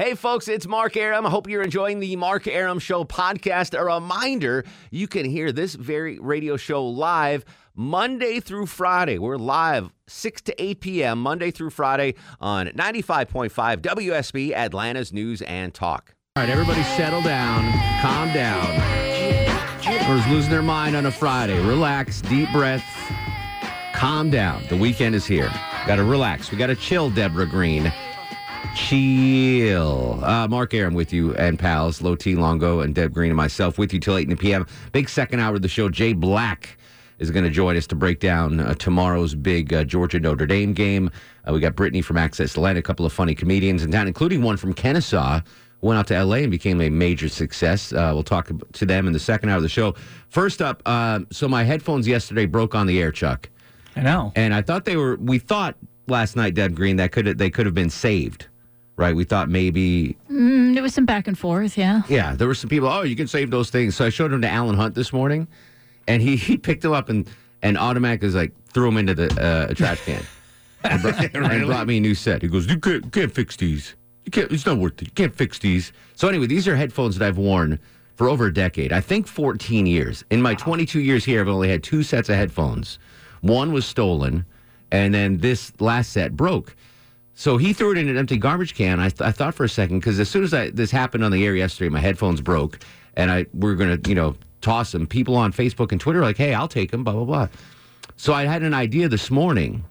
Hey, folks, it's Mark Arum. I hope you're enjoying the Mark Arum Show podcast. A reminder you can hear this very radio show live Monday through Friday. We're live 6 to 8 p.m., Monday through Friday on 95.5 WSB, Atlanta's News and Talk. All right, everybody settle down, calm down. Who's losing their mind on a Friday? Relax, deep breath, calm down. The weekend is here. Got to relax. We got to chill, Deborah Green. Chill. Uh, Mark Arum with you and pals, Low T Longo and Deb Green and myself with you till 8 in the p.m. Big second hour of the show. Jay Black is going to join us to break down uh, tomorrow's big uh, Georgia Notre Dame game. Uh, we got Brittany from Access Atlanta, a couple of funny comedians in town, including one from Kennesaw who went out to LA and became a major success. Uh, we'll talk to them in the second hour of the show. First up, uh, so my headphones yesterday broke on the air, Chuck. I know. And I thought they were, we thought last night, Deb Green, that could they could have been saved right? We thought maybe Mm, there was some back and forth, yeah. yeah, there were some people. Oh, you can save those things. So I showed them to Alan Hunt this morning, and he, he picked them up and and automatically was like threw them into the uh, trash can, and, brought, and brought me a new set. He goes, you can't, you can't fix these. You can't. It's not worth it. You can't fix these. So anyway, these are headphones that I've worn for over a decade. I think 14 years. In my 22 years here, I've only had two sets of headphones. One was stolen, and then this last set broke. So he threw it in an empty garbage can. I, th- I thought for a second because as soon as I, this happened on the air yesterday, my headphones broke, and I we're gonna you know toss them. People on Facebook and Twitter are like, "Hey, I'll take them." Blah blah blah. So I had an idea this morning,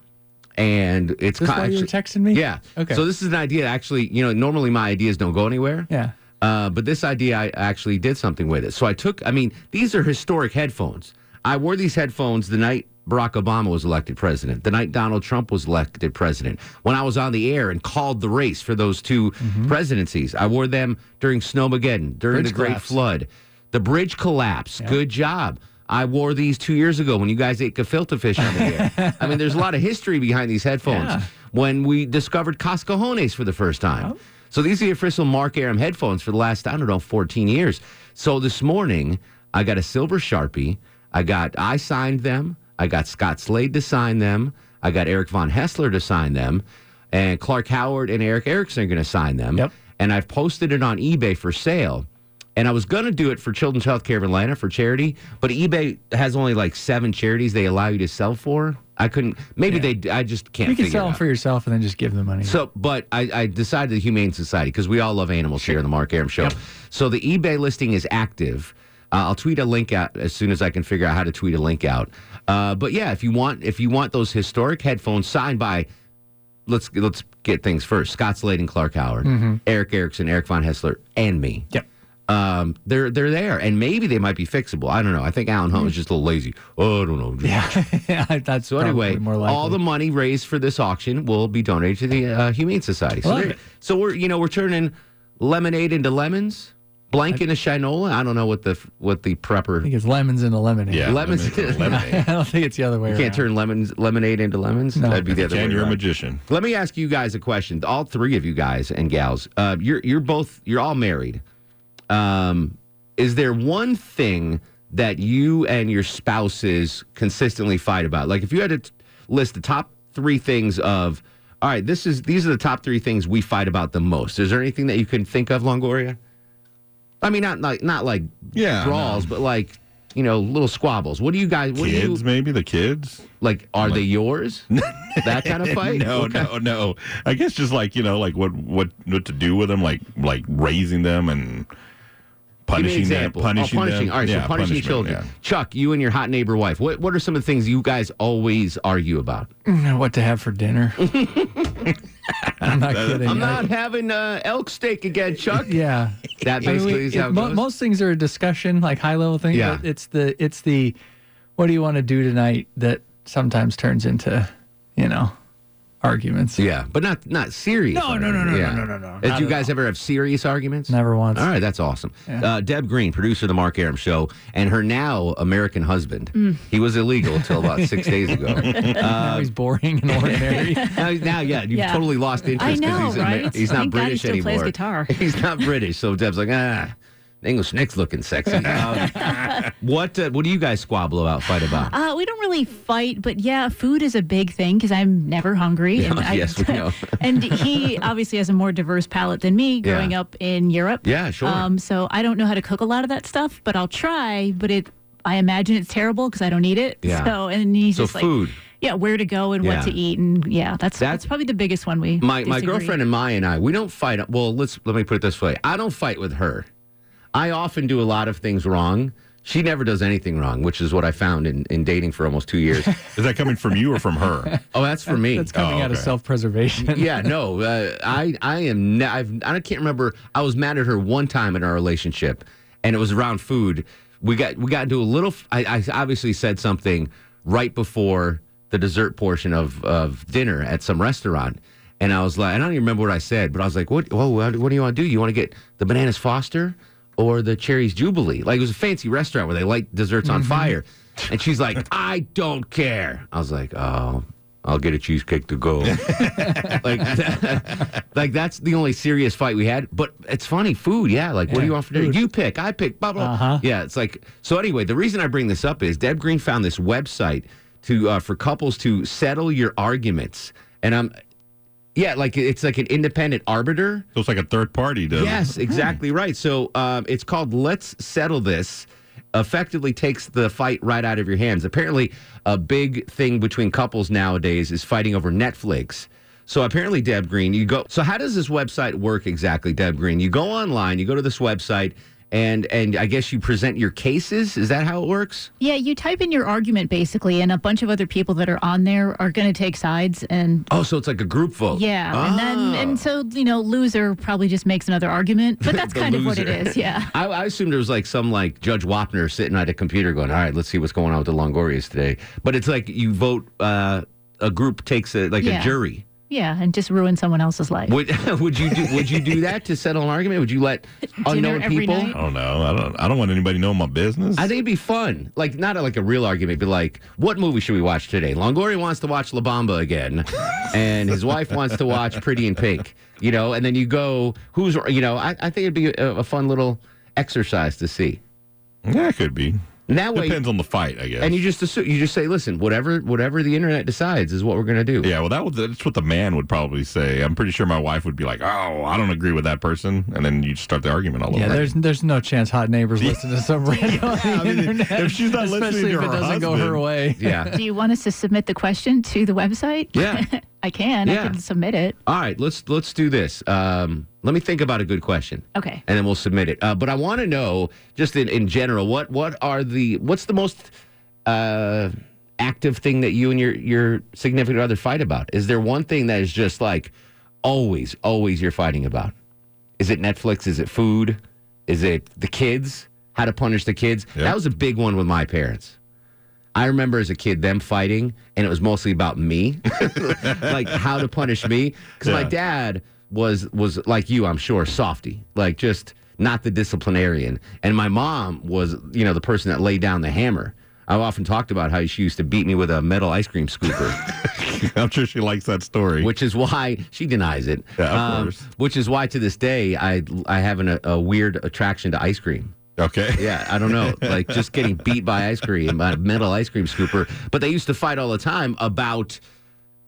and it's This ki- why you were texting me? Yeah. Okay. So this is an idea. Actually, you know, normally my ideas don't go anywhere. Yeah. Uh, but this idea, I actually did something with it. So I took, I mean, these are historic headphones. I wore these headphones the night Barack Obama was elected president, the night Donald Trump was elected president, when I was on the air and called the race for those 2 mm-hmm. presidencies. I wore them during Snowmageddon, during Bridge the Great collapse. Flood, the bridge collapse. Good job. I wore these two years ago when you guys ate gefilte fish on the air. I mean, there's a lot of history behind these headphones. Yeah. When we discovered Cascajones for the first time. Oh. So these are the official Mark Arum headphones for the last, I don't know, 14 years. So this morning, I got a silver Sharpie. I got, I signed them. I got Scott Slade to sign them. I got Eric Von Haessler to sign them. And Clark Howard and Erick Erickson are going to sign them. Yep. And I've posted it on eBay for sale. And I was going to do it for Children's Healthcare of Atlanta for charity, but eBay has only like seven charities they allow you to sell for. I couldn't, maybe they, I just can't You can sell them for yourself and then just give the money. So, but I, I decided the Humane Society because we all love animals here on the Mark Arum Show. So the eBay listing is active. Uh, I'll tweet a link out as soon as I can figure out how to tweet a link out. Uh, but yeah, if you want, if you want those historic headphones signed by, let's let's get things first. Scott Slade and Clark Howard, Erick Erickson, Eric Von Haessler, and me. Yep. Um, they're they're there, and maybe they might be fixable. I don't know. I think Alan Hunt was just a little lazy. Oh, I don't know. Yeah. that's So anyway, all the money raised for this auction will be donated to the uh, Humane Society. So, Love there- it. so we're you know we're turning lemonade into lemons, blank in a shinola. I don't know what the what the prepper I think it's lemons in a lemonade. Yeah, Lemons- lemonade. lemonade. I don't think it's the other way you around. can't turn lemons lemonade into lemons. No. That'd be the other Can way. you're a magician? Let me ask you guys a question. All three of you guys and gals, uh, you're you're both you're all married. Um, is there one thing that you and your spouses consistently fight about? Like if you had to t- list the top three things of, all right, this is these are the top three things we fight about the most. Is there anything that you can think of, Longoria? I mean, not like not like Yeah, brawls, but like you know, little squabbles. What do you guys? What do Kids, you maybe the kids. like? Are they yours? that kind of fight? No, What kind- no, no. I guess just like you know, like what what what to do with them, like like raising them and Give me an punishing them, example. punishing oh, punishing. them. All right, yeah, so punishing children. yeah. Chuck, you and your hot neighbor wife. What what are some of the things you guys always argue about? Mm, what to have for dinner. I'm not kidding. I'm not having uh, elk steak again, Chuck. yeah. That I mean, basically is how it- it mo- most things are a discussion, like high level things. Yeah. It's the it's the what do you want to do tonight that sometimes turns into, you know, arguments. Yeah, but not not serious. No, no, no, no, yeah. no, no, no, no. Did you at guys ever have serious arguments? Never once. All right, that's awesome. Uh, Deb Green, producer of the Mark Arum Show, and her now American husband. Mm. He was illegal until about six days ago. now he's boring and ordinary. now, now, yeah, you've Yeah. totally lost interest. I 'cause know, he's, right? he's not Thank God he British still anymore. plays guitar. He's not British, so Deb's like, ah, English Nick's looking sexy. Um, what uh, What do you guys squabble about, fight about? Uh, we don't really fight, but yeah, food is a big thing because I'm never hungry. and I, yes, we know. and he obviously has a more diverse palate than me growing Yeah. up in Europe. Yeah, sure. Um, so I don't know how to cook a lot of that stuff, but I'll try. But it, I imagine it's terrible because I don't eat it. Yeah. So and he's So just food. like, yeah, where to go and Yeah. what to eat, and yeah, that's That- that's probably the biggest one we. my my girlfriend and my and I, we don't fight. Well, let's let me put it this way: I don't fight with her. I often do a lot of things wrong. She never does anything wrong, which is what I found in, in dating for almost two years. Is that coming from you or from her? oh, that's for me. That's coming Oh, out of self-preservation. yeah, no, uh, I I am. Ne- I've, I can't remember. I was mad at her one time in our relationship, and it was around food. We got we got into a little. I, I obviously said something right before the dessert portion of of dinner at some restaurant, and I was like, I don't even remember what I said, but I was like, what? Whoa, what, what do you want to do? You want to get the bananas Foster or the Cherry's Jubilee? Like it was a fancy restaurant where they light desserts on fire, and she's like, I don't care. I was like, oh. I'll get a cheesecake to go. like, like that's the only serious fight we had. But it's funny, food. Yeah, like what do you want for dinner? You pick, I pick. Blah blah. Uh-huh. Yeah, it's like so. Anyway, the reason I bring this up is Deb Green found this website to uh, for couples to settle your arguments, and I'm. Yeah, like it's like an independent arbiter. So it's like a third party to Yes, exactly right. So um, it's called Let's Settle This. Effectively takes the fight right out of your hands. Apparently, a big thing between couples nowadays is fighting over Netflix. So apparently, Deb Green, you go. So how does this website work exactly, Deb Green? You go online, you go to this website, and and I guess you present your cases. Is that how it works? Yeah, you type in your argument basically, and a bunch of other people that are on there are going to take sides and. Oh, so it's like a group vote. Yeah, and then and so you know, loser probably just makes another argument, but that's kind of what it is. Yeah. I, I assumed there was like some like Judge Wapner sitting at a computer going, all right, let's see what's going on with the Longorias today. But it's like you vote, uh, a group takes a, like a jury. Yeah, and just ruin someone else's life. Would would you do would you do that to settle an argument? Would you let unknown people? night? I don't know. I don't. I don't want anybody knowing my business. I think it'd be fun. Like not like a real argument, but like, what movie should we watch today? Longoria wants to watch La Bamba again, and his wife wants to watch Pretty in Pink. You know, and then you go, who's you know? I, I think it'd be a, a fun little exercise to see. yeah, it could be. And that way, Depends on the fight, I guess. and you just assume, you just say, listen, whatever whatever the internet decides is what we're gonna do. yeah, well, that was that's what the man would probably say. I'm pretty sure my wife would be like, "Oh, I don't agree with that person," and then you start the argument all Yeah, over. Yeah, there's there's no chance hot neighbors listen to some random on the I mean, internet. if she's not listening to if it doesn't go her way. Yeah. Do you want us to submit the question to the website? Yeah. I can. Yeah. I can submit it. All right, let's let's do this. Um, let me think about a good question. Okay. and then we'll submit it. Uh, but I want to know, just in, in general, what what are the what's the most uh, active thing that you and your your significant other fight about? Is there one thing that is just like always, always you're fighting about? Is it Netflix? Is it food? Is it the kids? How to punish the kids? Yeah. That was a big one with my parents. I remember as a kid them fighting, and it was mostly about me, like how to punish me. Because my dad was was like you, I'm sure, softy, like just not the disciplinarian. And my mom was, you know, the person that laid down the hammer. I've often talked about how she used to beat me with a metal ice cream scooper, I'm sure she likes that story. which is why she denies it. Um, Yeah, of course. Which is why to this day I I have an, a weird attraction to ice cream. okay. Yeah, I don't know. Like just getting beat by ice cream, by a metal ice cream scooper. But they used to fight all the time about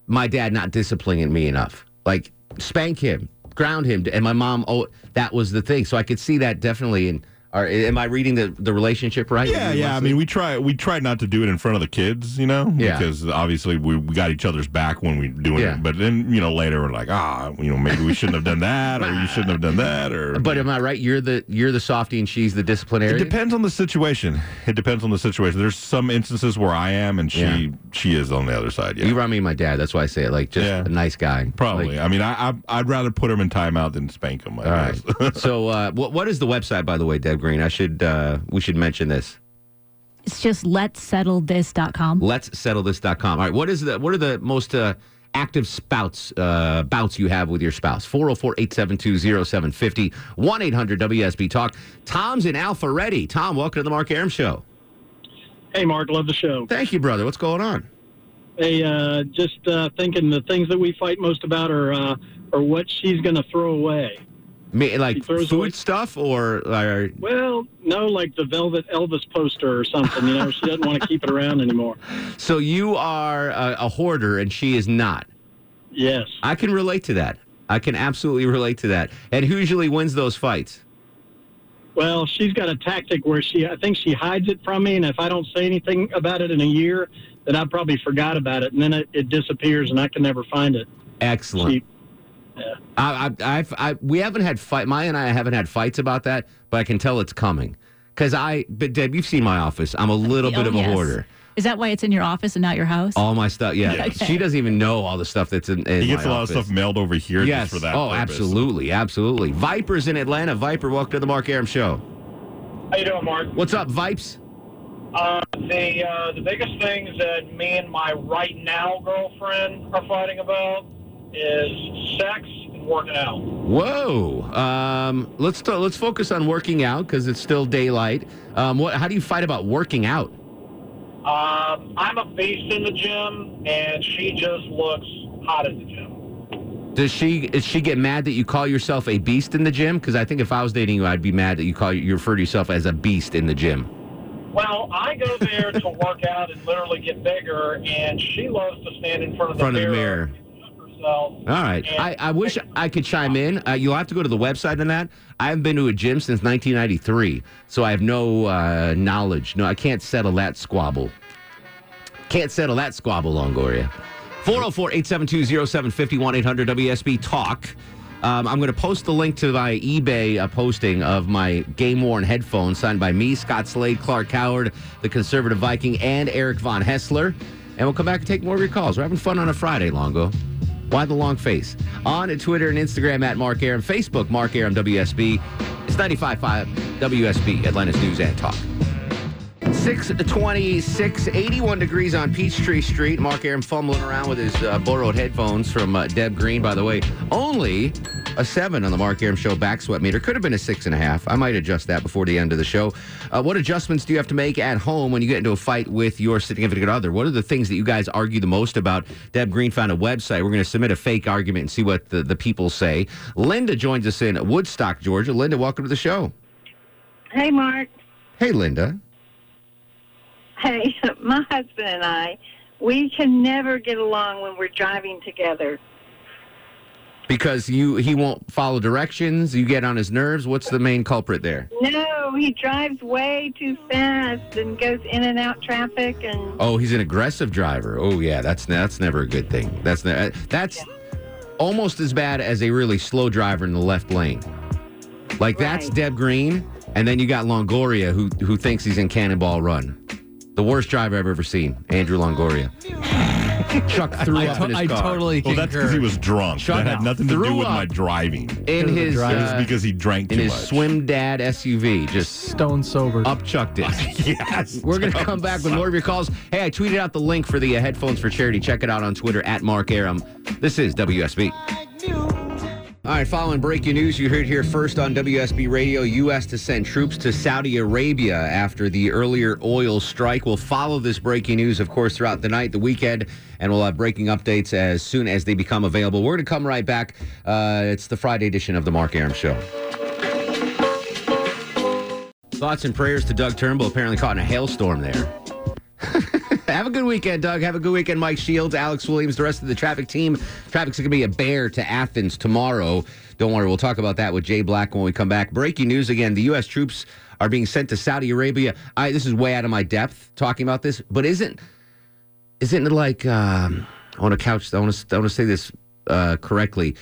my dad not disciplining me enough. Like spank him, ground him, and my mom. Oh, that was the thing. So I could see that definitely. In, or am I reading the the relationship right? Yeah, yeah. I mean, we try we tried not to do it in front of the kids, you know, Yeah. because obviously we, we got each other's back when we doing Yeah. it. But then you know later we're like, ah, you know, maybe we shouldn't have done that, or you shouldn't have done that, or. But am I right? You're the you're the softy and she's the disciplinarian. it depends on the situation. It depends on the situation. There's some instances where I am, and she Yeah. she is on the other side. Yeah, You remind me of my dad. That's why I say it. Like just a nice guy. probably. Like, I mean, I, I I'd rather put him in timeout than spank him. I all right. so uh, what what is the website by the way, Deb Green? I should uh, we should mention this. It's just let's settle this.com. Let's settle this.com. All right. What is the what are the most uh, active spouts uh, bouts you have with your spouse. 404-872-0750, 1-800-WSB Talk. Tom's in Alpharetta. Tom, welcome to the Mark Arum Show. Hey, Mark, love the show. Thank you, brother. What's going on? Hey, uh, just uh, thinking the things that we fight most about are uh, are what she's going to throw away. Me, like food away- stuff or, or Well, no, like the Velvet Elvis poster or something. You know, she doesn't want to keep it around anymore. so you are a, a hoarder and she is not. Yes. I can relate to that. I can absolutely relate to that. And who usually wins those fights? Well, she's got a tactic where she, I think she hides it from me, and if I don't say anything about it in a year, then I probably forgot about it, and then it, it disappears, and I can never find it. Excellent. She, I, I, I've, I, we haven't had fight. Maya and I haven't had fights about that, but I can tell it's coming. Because I, but Deb, you've seen my office. I'm a little bit Oh, of a yes. hoarder. Is that why it's in your office and not your house? All my stuff. Yeah, Yes. she doesn't even know all the stuff that's in. in He gets my a lot office. of stuff mailed over here Yes. just for that. oh, purpose. absolutely, absolutely. Vipers in Atlanta. Viper, welcome to the Mark Arum Show. How you doing, Mark? What's up, Vipes? Uh, the uh, the biggest things that me and my right now girlfriend are fighting about is sex and working out. Whoa. Um, let's t- let's focus on working out because it's still daylight. Um, what? How do you fight about working out? Um, I'm a beast in the gym, and she just looks hot in the gym. Does she does she get mad that you call yourself a beast in the gym? Because I think if I was dating you, I'd be mad that you call you refer to yourself as a beast in the gym. Well, I go there to work out and literally get bigger, and she loves to stand in front of the Front of the mirror. Herself. All right. I, I wish I could chime in. Uh, you'll have to go to the website on that. I haven't been to a gym since 1993, so I have no uh, knowledge. No, I can't settle that squabble. Can't settle that squabble, Longoria. 404 872 0750 800 WSB Talk. Um, I'm going to post the link to my eBay uh, posting of my game worn headphones signed by me, Scott Slade, Clark Howard, the conservative Viking, and Eric Von Haessler. And we'll come back and take more of your calls. We're having fun on a Friday, Longo. Why the long face? On Twitter and Instagram at Mark Arum, Facebook, Mark Arum WSB. It's 95.5 WSB, Atlanta's News and Talk. 626, 81 degrees on Peachtree Street. Mark Arum fumbling around with his uh, borrowed headphones from uh, Deb Green, by the way. Only a seven on the Mark Arum Show back sweat meter. Could have been a six and a half. I might adjust that before the end of the show. Uh, what adjustments do you have to make at home when you get into a fight with your significant other? What are the things that you guys argue the most about? Deb Green found a website. We're going to submit a fake argument and see what the, the people say. Linda joins us in Woodstock, Georgia. Linda, welcome to the show. Hey, Mark. Hey, Linda. Hey, my husband and I, we can never get along when we're driving together. Because you he won't follow directions, you get on his nerves. What's the main culprit there? No, he drives way too fast and goes in and out traffic and Oh, he's an aggressive driver. Oh yeah, that's that's never a good thing. That's ne- uh, that's almost as bad as a really slow driver in the left lane. Like that's Deb Green, and then you got Longoria who who thinks he's in Cannonball Run. The worst driver I've ever seen, Andrew Longoria. Chuck threw I, up to- in his I car. totally Well, concur. that's because he was drunk. Shut that had nothing to Threw do with up. my driving. in his driver. It was uh, because he drank too in too his much. swim dad SUV. Just stone sober. up chucked it. yes. We're going to come back with more of your calls. Hey, I tweeted out the link for the uh, headphones for charity. Check it out on Twitter at Mark Arum. This is WSB. All right, following breaking news, you heard here first on WSB Radio U.S. to send troops to Saudi Arabia after the earlier oil strike. We'll follow this breaking news, of course, throughout the night, the weekend, and we'll have breaking updates as soon as they become available. We're going to come right back. Uh, it's the Friday edition of The Mark Arum Show. Thoughts and prayers to Doug Turnbull, apparently caught in a hailstorm there. Have a good weekend, Doug. Have a good weekend, Mike Shields, Alex Williams, the rest of the traffic team. Traffic's going to be a bear to Athens tomorrow. Don't worry, we'll talk about that with Jay Black when we come back. Breaking news again: the U.S. troops are being sent to Saudi Arabia. I this is way out of my depth talking about this, but isn't isn't it like um, I want to couch? I want to I say this uh, correctly.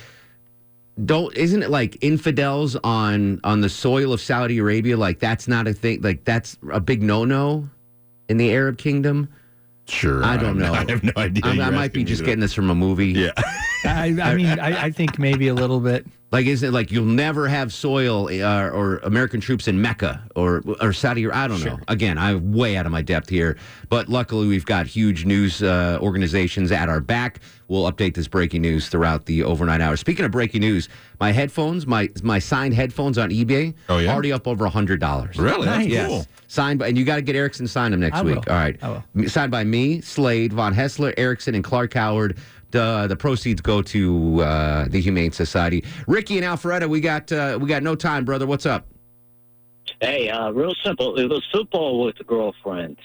Don't isn't it like infidels on on the soil of Saudi Arabia? Like that's not a thing. Like that's a big no no in the Arab kingdom. Sure. I don't know. I have no idea. I, I might be me just getting this from a movie. Yeah. I, I mean, I, I think maybe a little bit. Like, is it like you'll never have soil uh, or American troops in Mecca or or Saudi? I don't know. Again, I'm way out of my depth here, but luckily we've got huge news uh, organizations at our back. We'll update this breaking news throughout the overnight hours. Speaking of breaking news, my headphones, my my signed headphones on eBay, Oh, yeah? already up over a hundred dollars. Really? That's Nice. Yes. cool. Signed by, and you got to get Erickson signed them next I week. will. All right. I will. Signed by me, Slade, Von Haessler, Erickson, and Clark Howard. The, the proceeds go to uh, the Humane Society. Ricky and Alpharetta, we got uh, we got no time, brother. What's up? Hey, uh, real simple. It was football with a girlfriend.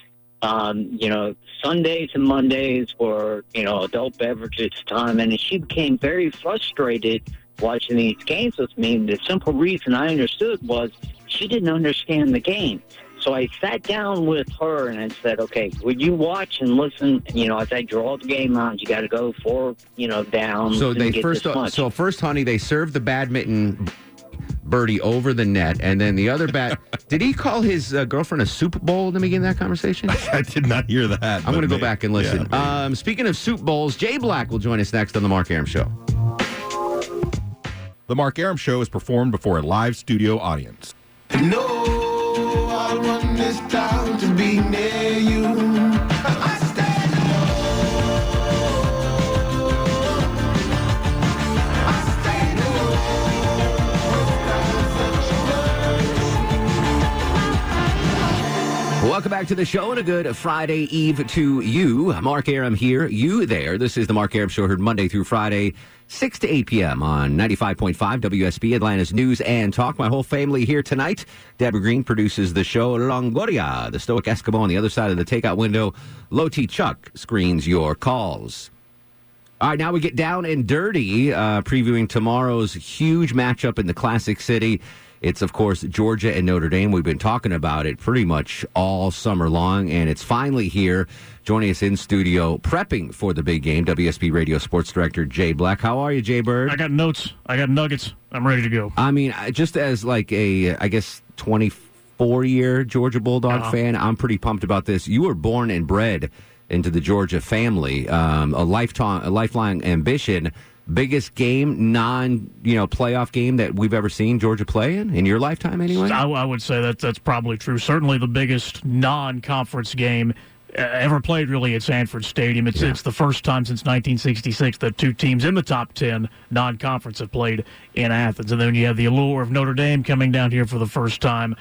Um, you know, Sundays and Mondays were, you know, adult beverages time, and she became very frustrated watching these games with me. And the simple reason I understood was she didn't understand the game. So I sat down with her and I said, okay, would you watch and listen? You know, as I draw the game out, you got to go four, you know, down. So they get first, this so first, honey, they served the badminton birdie over the net, and then the other bat. did he call his uh, girlfriend a soup bowl in the beginning of that conversation? I did not hear that. I'm going to go back and listen. yeah, um, speaking of soup bowls, Jay Black will join us next on the Mark Arum Show. the Mark Arum Show is performed before a live studio audience. No, Welcome back to the show and a good Friday Eve to you. Mark Arum here, you there. This is the Mark Arum Show, heard Monday through Friday, 6 to 8 p.m. on 95.5 WSB, Atlanta's News and Talk. My whole family here tonight. Deborah Green produces the show Longoria, the Stoic Eskimo on the other side of the takeout window. Loti Chuck screens your calls. All right, now we get down and dirty, uh, previewing tomorrow's huge matchup in the Classic City. It's, of course, Georgia and Notre Dame. We've been talking about it pretty much all summer long, and it's finally here. Joining us in studio, prepping for the big game, WSB Radio Sports Director Jay Black. How are you, Jay Bird? I got notes. I got nuggets. I'm ready to go. I mean, just as like a, I guess, 24 year Georgia Bulldog Uh-huh. fan, I'm pretty pumped about this. You were born and bred into the Georgia family, um, a lifetime, a lifelong ambition. Biggest game, non, you know, playoff game that we've ever seen Georgia play in in your lifetime, anyway. I, I would say that that's probably true. Certainly the biggest non-conference game uh, ever played, really, at Sanford Stadium. It's Yeah. it's the first time since 1966 that two teams in the top 10 non-conference have played in Athens, and then you have the allure of Notre Dame coming down here for the first time.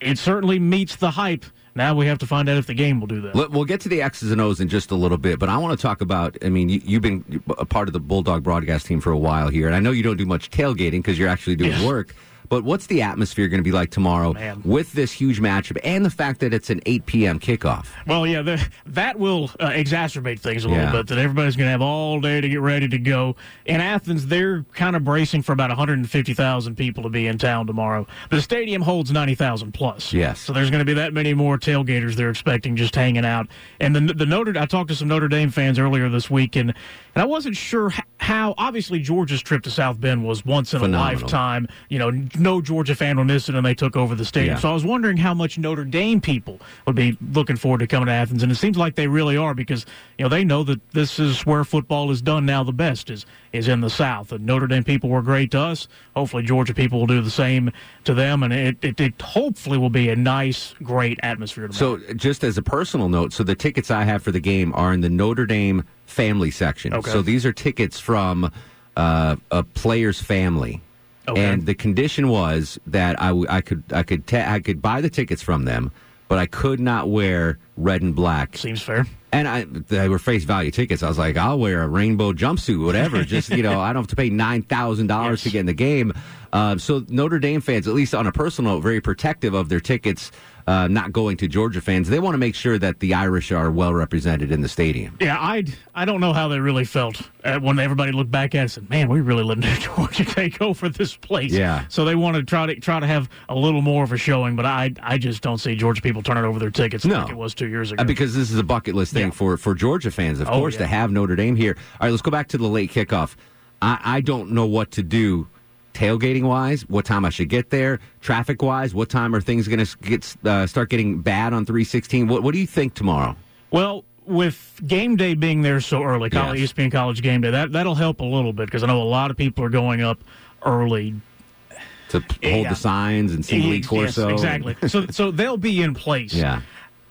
It certainly meets the hype. Now we have to find out if the game will do that. We'll get to the X's and O's in just a little bit, but I want to talk about. I mean, you, you've been a part of the Bulldog broadcast team for a while here, and I know you don't do much tailgating because you're actually doing Yes. work. But what's the atmosphere going to be like tomorrow Man. with this huge matchup and the fact that it's an 8 p.m. kickoff? Well, yeah, the, that will uh, exacerbate things a Yeah. little bit. That everybody's going to have all day to get ready to go. In Athens, they're kind of bracing for about 150,000 people to be in town tomorrow. The stadium holds 90,000 plus. Yes. So there's going to be that many more tailgaters they're expecting just hanging out. And the the Notre I talked to some Notre Dame fans earlier this week, and and I wasn't sure how. Obviously, Georgia's trip to South Bend was once in Phenomenal. a lifetime. You know, no Georgia fan will miss it, and they took over the stadium. Yeah. So I was wondering how much Notre Dame people would be looking forward to coming to Athens, and it seems like they really are because you know they know that this is where football is done now. The best is is in the South, and Notre Dame people were great to us. Hopefully, Georgia people will do the same to them, and it it, it hopefully will be a nice, great atmosphere. Tomorrow. So, just as a personal note, so the tickets I have for the game are in the Notre Dame family section. Okay. So these are tickets from uh, a player's family. Okay. And the condition was that I, w- I could I could ta- I could buy the tickets from them, but I could not wear red and black. seems fair. And I, they were face value tickets. I was like, I'll wear a rainbow jumpsuit, whatever. Just you know, I don't have to pay nine thousand dollars to get in the game. Um, so Notre Dame fans, at least on a personal note, very protective of their tickets. Uh, not going to Georgia fans. They want to make sure that the Irish are well represented in the stadium. Yeah, I I don't know how they really felt uh, when everybody looked back at us and man, we really let Georgia take over this place. Yeah. So they want to try to try to have a little more of a showing, but I I just don't see Georgia people turning over their tickets No. like it was two years ago. Uh, because this is a bucket list thing Yeah. for, for Georgia fans, of Oh, course, yeah. to have Notre Dame here. All right, let's go back to the late kickoff. I, I don't know what to do tailgating wise, what time I should get there, traffic wise, what time are things going to get uh, start getting bad on 316? What, what do you think tomorrow? Well, with game day being there so early, college Yes. ESPN College game day, that that'll help a little bit because I know a lot of people are going up early. To hold Yeah. the signs and see Lee Yes, Corso. exactly. so so they'll be in place. Yeah.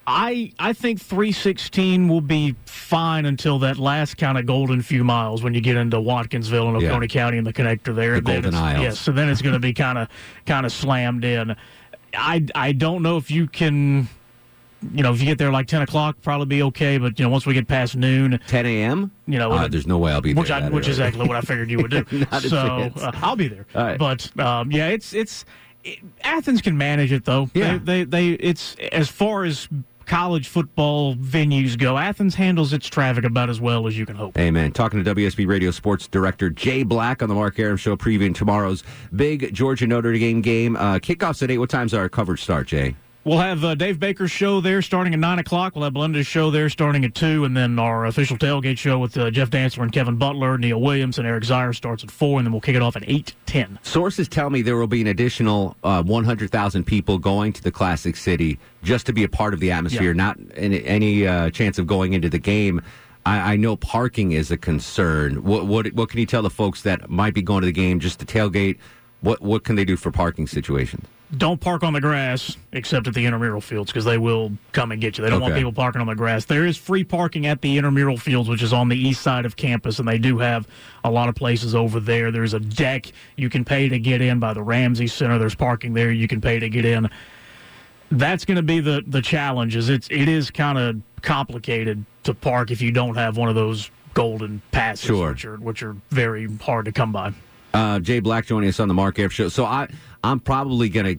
I I think 316 will be fine until that last kind of golden few miles when you get into Watkinsville and Yeah. Oconee County and the connector there. The Golden Isles. Yes, so then it's going to be kind of kind of slammed in. I I don't know if you can. You know, if you get there like ten o'clock, probably be okay. But you know, once we get past noon, 10 a.m. you know, Uh, there's no way I'll be there. which I, which is exactly what I figured you would do. So uh, I'll be there. All right. But um, yeah, it's it's it, Athens can manage it though. Yeah. They, they they it's as far as college football venues go, Athens handles its traffic about as well as you can hope. Amen. Talking to WSB Radio Sports Director Jay Black on the Mark Arum Show, previewing tomorrow's big Georgia Notre Dame game. Uh, kickoffs at eight. What time's our coverage start, Jay? We'll have uh, Dave Baker's show there starting at 9 o'clock. We'll have Belinda's show there starting at 2. And then our official tailgate show with uh, Jeff Dantzler and Kevin Butler, Neil Williams, and Eric Zeier starts at 4. And then we'll kick it off at 8.10. Sources tell me there will be an additional uh, 100,000 people going to the Classic City just to be a part of the atmosphere, Yeah. not any, any uh, chance of going into the game. I, I know parking is a concern. What, what what can you tell the folks that might be going to the game just to tailgate? What what can they do for parking situations? Don't park on the grass except at the intramural fields because they will come and get you. They don't want people parking on the grass. There is free parking at the intramural fields, which is on the east side of campus, and they do have a lot of places over there. There's a deck you can pay to get in by the Ramsey Center. There's parking there you can pay to get in. That's going to be the the challenge. Is it's it is kind of complicated to park if you don't have one of those golden passes, Sure. which are which are very hard to come by. Uh, Jay Black joining us on the Mark Arum Show. So I I'm probably gonna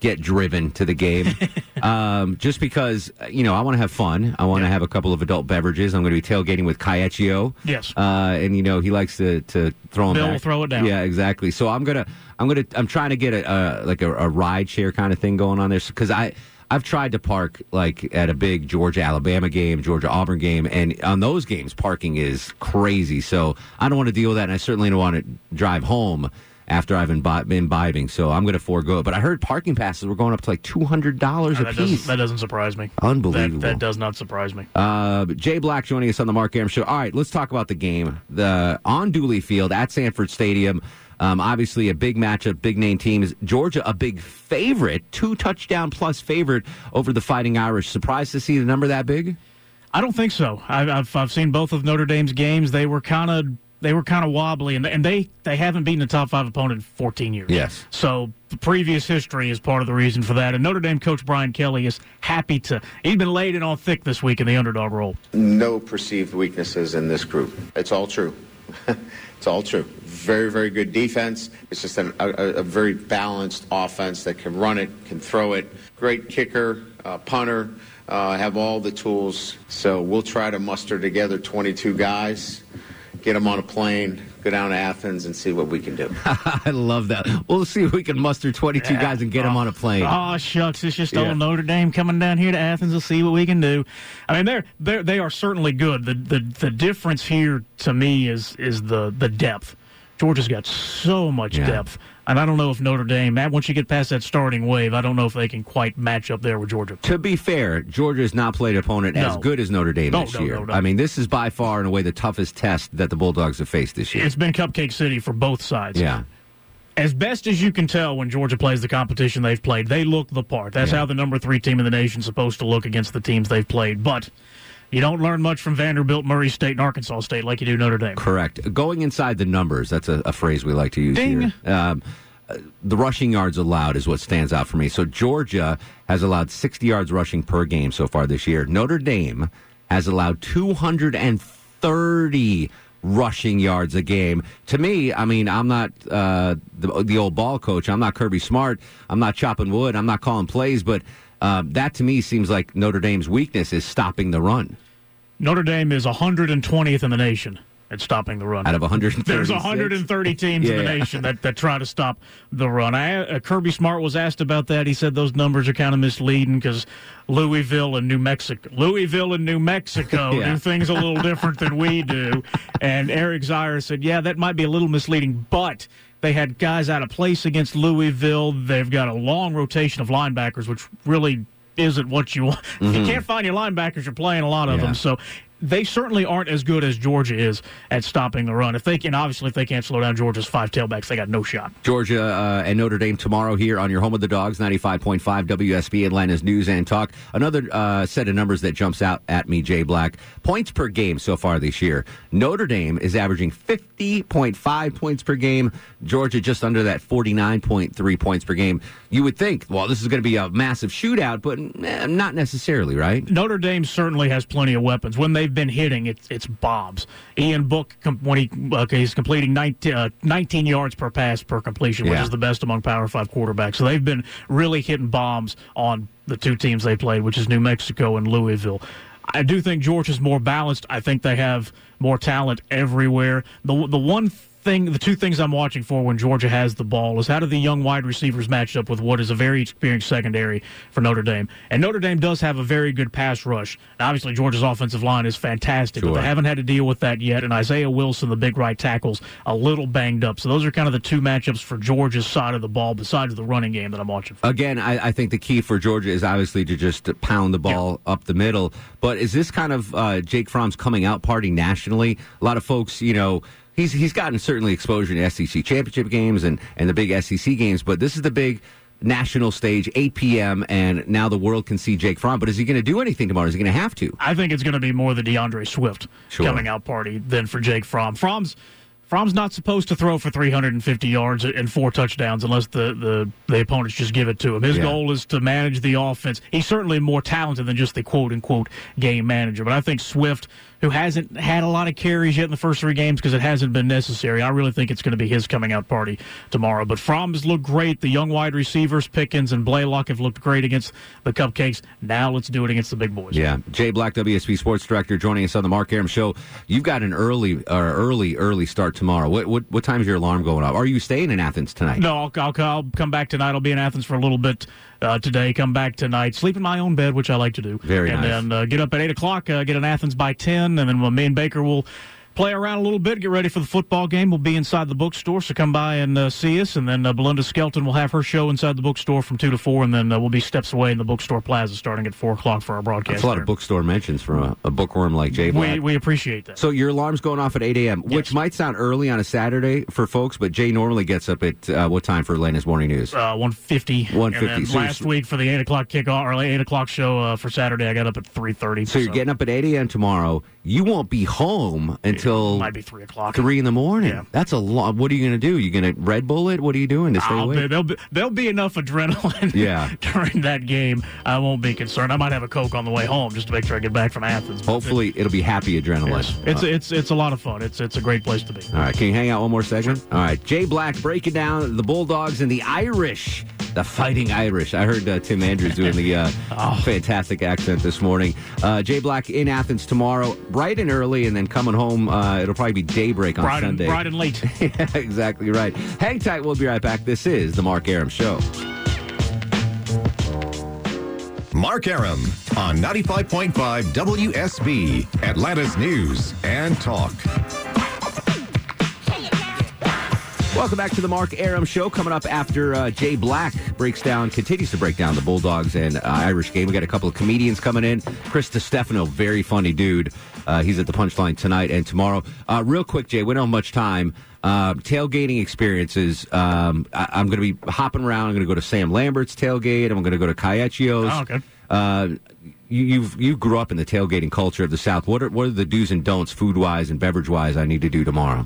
get driven to the game, um, just because you know I want to have fun. I want to have a couple of adult beverages. I'm going to be tailgating with Kayechio. Yes. uh, and you know he likes to to throw them Bill back. throw it down. Yeah, exactly. So I'm gonna I'm gonna I'm trying to get a, a like a, a ride share kind of thing going on there because I. I've tried to park like at a big Georgia Alabama game, Georgia Auburn game, and on those games parking is crazy. So I don't want to deal with that, and I certainly don't want to drive home after I've imbi- been imbibing. So I'm going to forego it. But I heard parking passes were going up to like two hundred dollars a that, doesn't, piece. that doesn't surprise me. Unbelievable. That, that does not surprise me. Uh, Jay Black joining us on the Mark Arum Show. All right, let's talk about the game. The on Dooley Field at Sanford Stadium. Um, obviously, a big matchup, big name teams. Georgia, a big favorite, two touchdown plus favorite over the Fighting Irish. Surprised to see the number that big? I don't think so. I've I've, I've seen both of Notre Dame's games. They were kind of they were kind of wobbly, and and they they haven't beaten a top five opponent in 14 years. Yes. So the previous history is part of the reason for that. And Notre Dame coach Brian Kelly is happy to. He's been laid in on thick this week in the underdog role. no perceived weaknesses in this group. It's all true. it's all true. Very, very good defense. It's just an, a, a- a very balanced offense that can run it, can throw it. Great kicker, uh, punter, uh, have all the tools. So we'll try to muster together 22 guys, get them on a plane, go down to Athens, and see what we can do. I love that. We'll see if we can muster 22 guys and get them on a oh, plane. Oh shucks, it's just Yeah. old Notre Dame coming down here to Athens to see what we can do. I mean, they're they they are certainly good. The the the difference here to me is is the the depth. Georgia's got so much Yeah. depth, and I don't know if Notre Dame. That once you get past that starting wave, I don't know if they can quite match up there with Georgia. To be fair, Georgia has not played an opponent as good as Notre Dame No, this no, year. no, no. I mean, this is by far, in a way, the toughest test that the Bulldogs have faced this year. It's been Cupcake City for both sides. yeah. as best as you can tell when Georgia plays the competition they've played, they look the part. That's Yeah. how the number three team in the nation is supposed to look against the teams they've played. But you don't learn much from Vanderbilt, Murray State, and Arkansas State like you do Notre Dame. Correct. Going inside the numbers, that's a, a phrase we like to use Ding. here. Um, uh, the rushing yards allowed is what stands out for me. So Georgia has allowed 60 yards rushing per game so far this year. Notre Dame has allowed 230 rushing yards a game. To me, I mean, I'm not uh, the, the old ball coach. I'm not Kirby Smart. I'm not chopping wood. I'm not calling plays. But uh, that to me seems like Notre Dame's weakness is stopping the run Notre Dame is 120th in the nation at stopping the run. out of 130. There's 130 teams in the Yeah. nation that, that try to stop the run. I, uh, Kirby Smart was asked about that. He said those numbers are kind of misleading because Louisville and New Mexico, Louisville and New Mexico Yeah. do things a little different than we do. And Eric Zeier said, yeah, that might be a little misleading, but they had guys out of place against Louisville. They've got a long rotation of linebackers, which really isn't what you want. If you Mhm. can't find your linebackers, you're playing a lot of Yeah. them. So they certainly aren't as good as Georgia is at stopping the run. If they can, obviously, if they can't slow down Georgia's five tailbacks, they got no shot. Georgia uh, and Notre Dame tomorrow here on your home of the dogs, 95.5 WSB Atlanta's News and Talk. Another uh, set of numbers that jumps out at me, Jay Black. Points per game so far this year. Notre Dame is averaging 50.5 points per game. Georgia just under that 49.3 points per game. You would think, well, this is going to be a massive shootout, but eh, not necessarily, right? Notre Dame certainly has plenty of weapons. When they've been hitting, it's it's bombs. Ian Book, com- when he okay, he's completing 19, uh, 19 yards per pass per completion, which Yeah. is the best among Power Five quarterbacks. So they've been really hitting bombs on the two teams they played, which is New Mexico and Louisville. I do think Georgia's more balanced. I think they have more talent everywhere. The the one thing, the two things I'm watching for when Georgia has the ball is how do the young wide receivers match up with what is a very experienced secondary for Notre Dame. And Notre Dame does have a very good pass rush. Now, obviously, Georgia's offensive line is fantastic, but they haven't had to deal with that yet. And Isaiah Wilson, the big right tackle's a little banged up. So those are kind of the two matchups for Georgia's side of the ball, besides the running game that I'm watching. For. Again, I, I think the key for Georgia is obviously to just pound the ball up the middle. But is this kind of uh, Jake Fromm's coming out party nationally? A lot of folks, you know, he's he's gotten certainly exposure to SEC championship games and, and the big SEC games, but this is the big national stage, 8 p.m., and now the world can see Jake Fromm. But is he going to do anything tomorrow? Is he going to have to? I think it's going to be more the DeAndre Swift Sure. coming out party than for Jake Fromm. Fromm's Fromm's not supposed to throw for 350 yards and four touchdowns unless the, the, the opponents just give it to him. His Yeah. goal is to manage the offense. He's certainly more talented than just the quote unquote game manager. But I think Swift, who hasn't had a lot of carries yet in the first three games because it hasn't been necessary, I really think it's going to be his coming out party tomorrow. But Fromm has looked great. The young wide receivers, Pickens and Blaylock, have looked great against the Cupcakes. Now let's do it against the big boys. Yeah, Jay Black, WSB Sports Director, joining us on the Mark Arum Show. You've got an early, uh, early, early start tomorrow. What, what, what time is your alarm going off? Are you staying in Athens tonight? No, I'll, I'll, I'll come back tonight. I'll be in Athens for a little bit uh, today. Come back tonight. Sleep in my own bed, which I like to do. Very and nice. then uh, get up at 8 o'clock, uh, get in Athens by 10, and then me and Baker will play around a little bit, get ready for the football game. We'll be inside the bookstore, so come by and uh, see us. And then uh, Belinda Skelton will have her show inside the bookstore from 2 to 4, and then uh, we'll be steps away in the bookstore plaza starting at 4 o'clock for our broadcast. That's a lot there. of bookstore mentions from a, a bookworm like Jay Black. we, we appreciate that. so your alarm's going off at 8 a.m., which might sound early on a Saturday for folks, but Jay normally gets up at uh, what time for Atlanta's Morning News? Uh, 150. 150. And then So last week for the 8 o'clock kickoff, or 8 o'clock show uh, for Saturday, I got up at 3.30. so you're getting up at 8 a.m. tomorrow. You won't be home until might be 3 o'clock. three in the morning. Yeah. That's a lot. What are you going to do? You going to Red Bull it? What are you doing to stay I'll awake? be, there'll, be, there'll be enough adrenaline Yeah. during that game. I won't be concerned. I might have a Coke on the way home just to make sure I get back from Athens. Hopefully, it'll be happy adrenaline. It's, it's, it's, it's a lot of fun. It's, it's a great place to be. All right, can you hang out one more segment? All right, Jay Black breaking down the Bulldogs and the Irish, the Fighting Irish. I heard uh, Tim Andrews doing the uh, Oh. fantastic accent this morning. Uh, Jay Black in Athens tomorrow, bright and early, and then coming home. Uh, it'll probably be daybreak on Bright and, Sunday. bright and late. yeah, exactly right. Hang tight. We'll be right back. This is the Mark Arum Show. Mark Arum on 95.5 WSB, Atlanta's News and Talk. Welcome back to the Mark Arum Show. Coming up after uh, Jay Black breaks down, continues to break down the Bulldogs and uh, Irish game. We got a couple of comedians coming in. Chris DiStefano, very funny dude. Uh, he's at the Punchline tonight and tomorrow. Uh, real quick, Jay, we don't have much time. Uh, tailgating experiences. Um, I- I'm going to be hopping around. I'm going to go to Sam Lambert's tailgate. I'm going to go to Cayetchio's. Oh, okay. Uh, you, you've you grew up in the tailgating culture of the South. What are what are the do's and don'ts, food wise and beverage wise, I need to do tomorrow?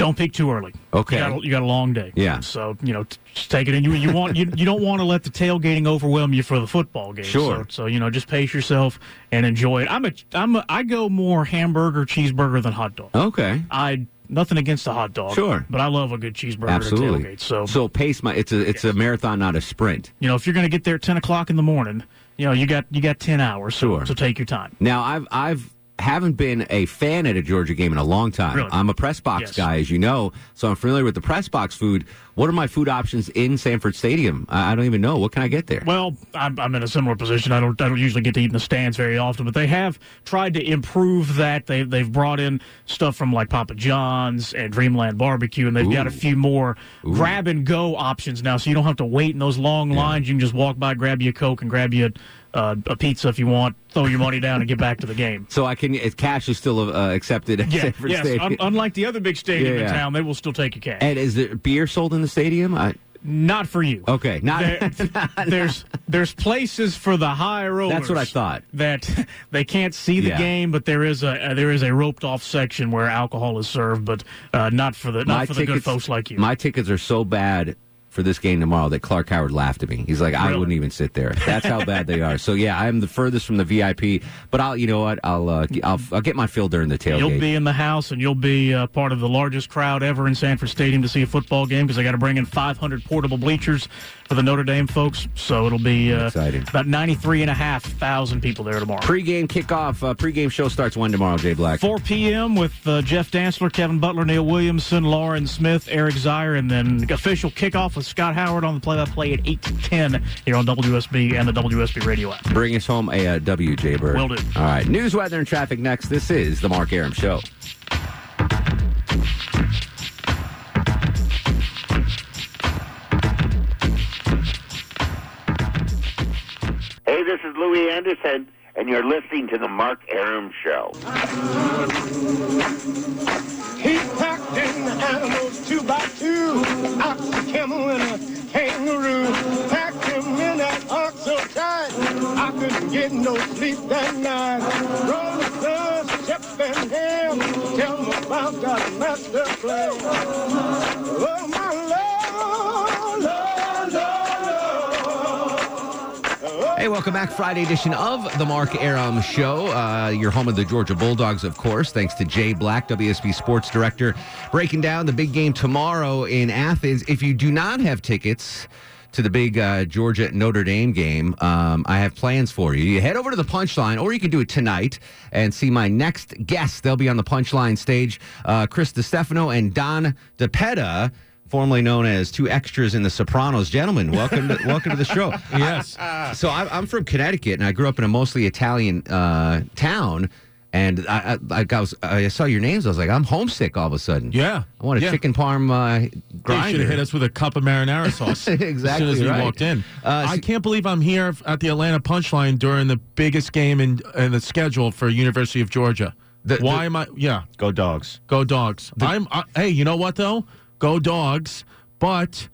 Don't peak too early. Okay. You got, a, you got a long day. Yeah. So you know, t- just take it in. You you want you, you don't want to let the tailgating overwhelm you for the football game. Sure. So, so you know, just pace yourself and enjoy it. I'm a I'm a, I go more hamburger cheeseburger than hot dog. Okay. I nothing against the hot dog. Sure. But I love a good cheeseburger Absolutely. tailgate. So so pace my it's a it's a marathon, not a sprint. you know, if you're going to get there at ten o'clock in the morning, you know, you got you got ten hours. So, Sure. So take your time. Now I've I've haven't been a fan at a Georgia game in a long time. Really? I'm a press box Yes. guy, as you know, so I'm familiar with the press box food. What are my food options in Sanford Stadium? I, I don't even know. What can I get there? Well, I'm, I'm in a similar position. I don't I don't usually get to eat in the stands very often, but they have tried to improve that. They they've brought in stuff from like Papa John's and Dreamland Barbecue, and they've got a few more Ooh. grab and go options now, so you don't have to wait in those long lines. You can just walk by, grab you a coke, and grab you uh, a pizza if you want. Throw your money down and get back to the game. So I can. Cash is still uh, accepted at Yeah, yes. Un- unlike the other big stadium Yeah, in town, they will still take your cash. and is there beer sold in the stadium? I, Not for you. okay, not. There- there's there's places for the high rollers. That's what I thought. That they can't see the Yeah. game, but there is a uh, there is a roped off section where alcohol is served, but uh, not for the not for the good folks like you. My tickets are so bad for this game tomorrow that Clark Howard laughed at me. He's like, I wouldn't even sit there. That's how bad they are. So yeah, I'm the furthest from the VIP. But I'll, you know what? I'll, uh, I'll, I'll get my fill during the tailgate. You'll be in the house, and you'll be uh, part of the largest crowd ever in Sanford Stadium to see a football game because they got to bring in 500 portable bleachers for the Notre Dame folks. So it'll be uh, Exciting. about 93 and a half thousand people there tomorrow. Pre-game kickoff. Uh, pre-game show starts when tomorrow, Jay Black. 4 p.m. with uh, Jeff Dantzler, Kevin Butler, Neil Williamson, Lauren Smith, Eric Zeier, and then official kickoff with Scott Howard on the play-by-play at 8 to 10 here on WSB and the WSB radio app. Bring us home a uh, W, Jay Bird. Will do. All right. News, weather, and traffic next. This is the Mark Arum Show. This is Louis Anderson, and you're listening to the Mark Arum Show. He packed in animals two by two, ox, camel, and a kangaroo. Packed him in that ox so tight, I couldn't get no sleep that night. Rolling Stones, Shep and Ham, tell them about that master plan. Oh, Hey, welcome back. Friday edition of the Mark Arum Show. Uh, your home of the Georgia Bulldogs, of course. Thanks to Jay Black, WSB Sports Director, breaking down the big game tomorrow in Athens. If you do not have tickets to the big uh, Georgia Notre Dame game, um, I have plans for you. You head over to the Punchline, or you can do it tonight and see my next guest. They'll be on the Punchline stage. Uh, Chris DeStefano and Don DePetta. Formerly known as two extras in The Sopranos, gentlemen, welcome to welcome to the show. Yes. So I'm, I'm from Connecticut, and I grew up in a mostly Italian uh, town. And I, I, like I was, I saw your names. I was like, I'm homesick all of a sudden. Yeah. I want a Yeah. chicken parm uh, They should have hit us with a cup of marinara sauce Exactly as soon as we walked in. Uh, I can't believe I'm here at the Atlanta Punchline during the biggest game in, in the schedule for University of Georgia. The- Why the- am I? Yeah, Go dogs. go dogs. I'm. I, hey, you know what though? Go dogs. But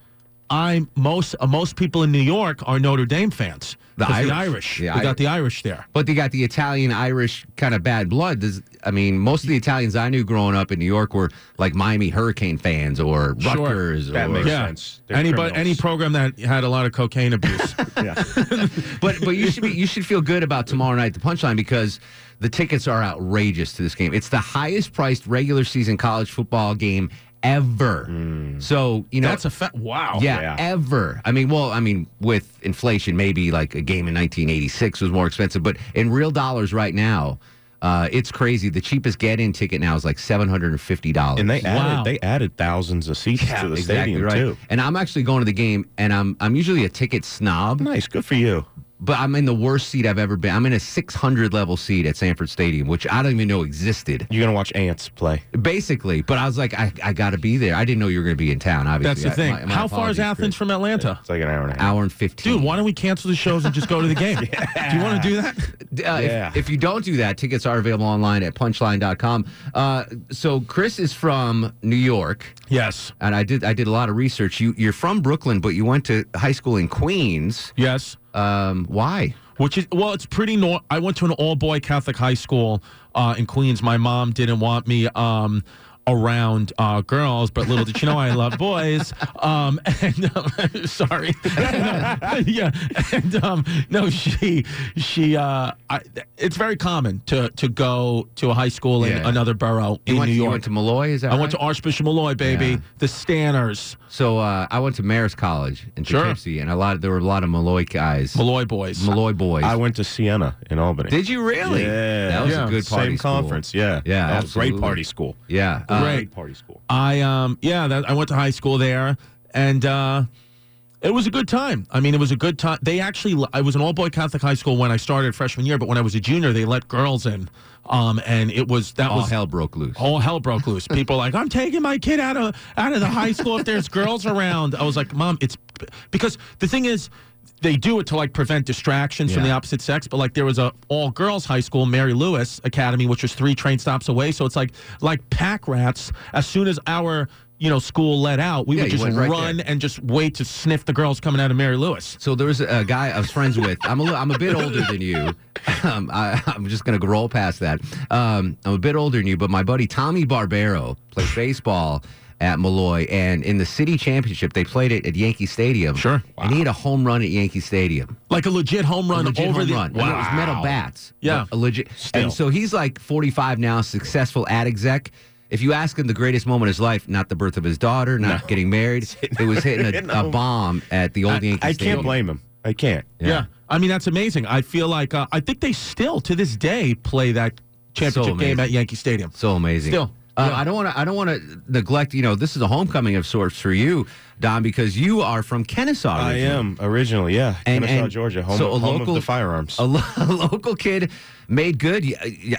I'm most uh, most people in New York are Notre Dame fans. The 'Cause Irish. The Irish. The we Ir- got the Irish there. But they got the Italian Irish kind of bad blood. Does, I mean, most of the Italians I knew growing up in New York were like Miami Hurricane fans or Rutgers. Sure. That or, makes yeah. sense. They're Anybody, criminals. any program that had a lot of cocaine abuse. Yeah. but but you should be you should feel good about tomorrow night the punchline because the tickets are outrageous to this game. It's the highest priced regular season college football game ever. So you know That's a fa- wow. yeah, Yeah. ever. I mean, well, I mean, with inflation, maybe like a game in 1986 was more expensive, but in real dollars right now, uh, it's crazy. The cheapest get-in ticket now is like seven hundred and fifty dollars. And they added Wow. they added thousands of seats to the stadium too. And I'm actually going to the game, and I'm I'm usually a ticket snob, Nice, good for you. But I'm in the worst seat I've ever been. I'm in a 600 level seat at Sanford Stadium, which I don't even know existed. You're gonna watch ants play. Basically, but I was like, I, I got to be there. I didn't know you were going to be in town. Obviously, That's the I- thing. my- my How far is Athens Chris. from Atlanta? It's like an hour and a half. Hour and 15. Dude, why don't we cancel the shows and just go to the game? Do you want to do that? Uh, Yeah. if, if you don't do that, tickets are available online at punchline.com. Uh, so Chris is from New York, Yes. and I did I did a lot of research. You you're from Brooklyn, but you went to high school in Queens. Yes. Um, why? Which is well, it's pretty. I went to an all-boy Catholic high school uh, in Queens. My mom didn't want me um, around uh, girls, but little did you know I love boys. Um, and um, sorry, yeah, and um, no, she she. Uh, I, it's very common to to go to a high school in Yeah. another borough You in went, New you York. went to Molloy, is that I went to Archbishop Molloy, baby. Yeah. The Stanners, So uh, I went to Marist College in Sure. And a lot there were a lot of Molloy guys, Molloy boys. Molloy boys. I went to Siena in Albany. did you really? Yeah, that was Yeah. a good party Same school. conference. Yeah, Yeah, that was a great party school. Yeah, uh, Great. Party school. I um yeah, that, I went to high school there, and uh, It was a good time. I mean, it was a good time. They actually, I was an all boy Catholic high school when I started freshman year, but when I was a junior, they let girls in. Um, and it was that All was hell broke loose. All hell broke loose. People like, I'm taking my kid out of out of the high school if there's girls around. I was like, Mom, it's because the thing is, they do it to like prevent distractions from the opposite sex. But like there was a all girls high school, Mary Louis Academy, which was three train stops away. So it's like like pack rats. As soon as our you know school let out, we Yeah, would just right run and just wait to sniff the girls coming out of Mary Louis. So there was a guy I was friends with. I'm a little, I'm a bit older than you. Um, I, I'm just gonna roll past that. Um, I'm a bit older than you, but my buddy Tommy Barbero plays baseball at Molloy, and in the city championship, they played it at Yankee Stadium. Sure, and he had a home run at Yankee Stadium. Like a legit home run A legit over home the run. I mean, it was metal bats. Yeah. a legit. Still. And so he's like 45 now, successful ad exec. If you ask him the greatest moment of his life, not the birth of his daughter, not getting married, it was hitting a, a bomb at the old Yankee Stadium. I Stadium. can't blame him. I can't. Yeah. I mean that's amazing. I feel like uh, I think they still to this day play that championship game at Yankee Stadium. So amazing. Still. Uh, I don't want to. I don't want to neglect. You know, this is a homecoming of sorts for you, Don, because you are from Kennesaw. I am originally, yeah, And- Kennesaw, and Georgia, home, so a home local- of the firearms. A, lo- a local kid made good.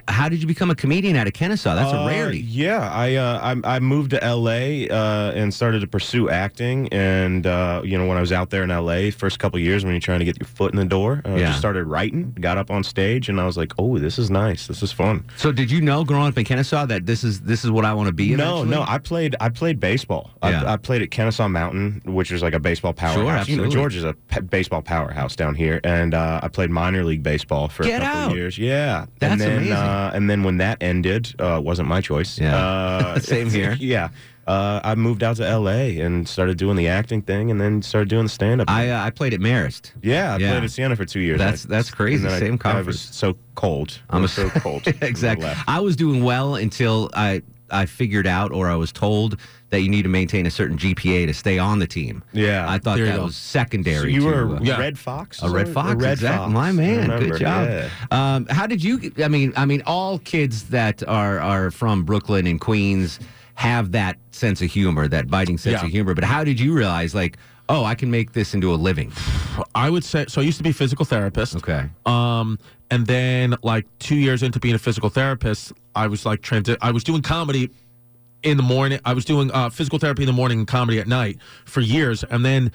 How did you become a comedian out of Kennesaw? That's a Uh, rarity. Yeah, I, uh, I I moved to L.A. Uh, and started to pursue acting. And uh, you know, when I was out there in L.A., first couple years when you're trying to get your foot in the door, I Yeah. just started writing. Got up on stage, and I was like, "Oh, this is nice. This is fun." So, did you know growing up in Kennesaw that this is this is what I want to be? No, eventually? no. I played. I played baseball. Yeah. I, I played at Kennesaw Mountain, which is like a baseball powerhouse. you know. Georgia's a pe- baseball powerhouse down here, and uh, I played minor league baseball for Get a couple out. years. Yeah, Yeah, that's and then, amazing. Uh, and then when that ended, uh, wasn't my choice. Yeah. Uh, Same here. yeah. Uh, I moved out to L.A. and started doing the acting thing, and then started doing the stand-up. I uh, I played at Marist. yeah, I Yeah. played at Siena for two years. That's- I- that's crazy. then I- Same I was conference. so cold. I'm I a- was so cold. exactly. I was doing well until I I figured out or I was told that you need to maintain a certain GPA to stay on the team. Yeah. I thought that was secondary. So you to, were uh, a Red Fox? A red A fox. Red exactly. Fox. My man. Good job. yeah. Um, how did you? I mean, I mean, all kids that are are from Brooklyn and Queens have that sense of humor, that biting sense Yeah. of humor. But how did you realize, like, oh, I can make this into a living? I would say so. I used to be a physical therapist. Okay. Um, and then like two years into being a physical therapist, I was like transi- I was doing comedy in the morning. I was doing uh, physical therapy in the morning and comedy at night for years, and then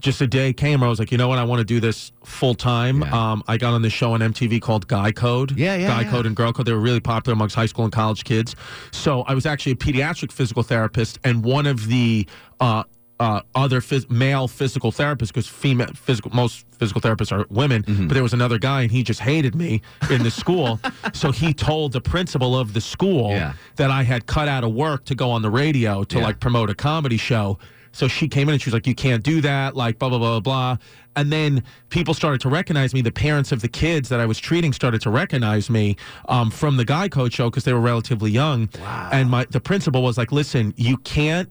just a day came where I was like, you know what, I want to do this full time. Um, I got on this show on MTV called Guy Code. Yeah, yeah, Guy yeah. Code and Girl Code. They were really popular amongst high school and college kids. So I was actually a pediatric physical therapist, and one of the uh, uh, other phys- male physical therapists, because female physical most physical therapists are women, Mm-hmm. but there was another guy, and he just hated me in the school. so he told the principal of the school Yeah. that I had cut out of work to go on the radio to Yeah. like promote a comedy show. So she came in and she was like, "You can't do that," like blah blah blah blah blah. And then people started to recognize me. The parents of the kids that I was treating started to recognize me um, from the Guy Code show because they were relatively young. Wow. And my the principal was like, "Listen, you can't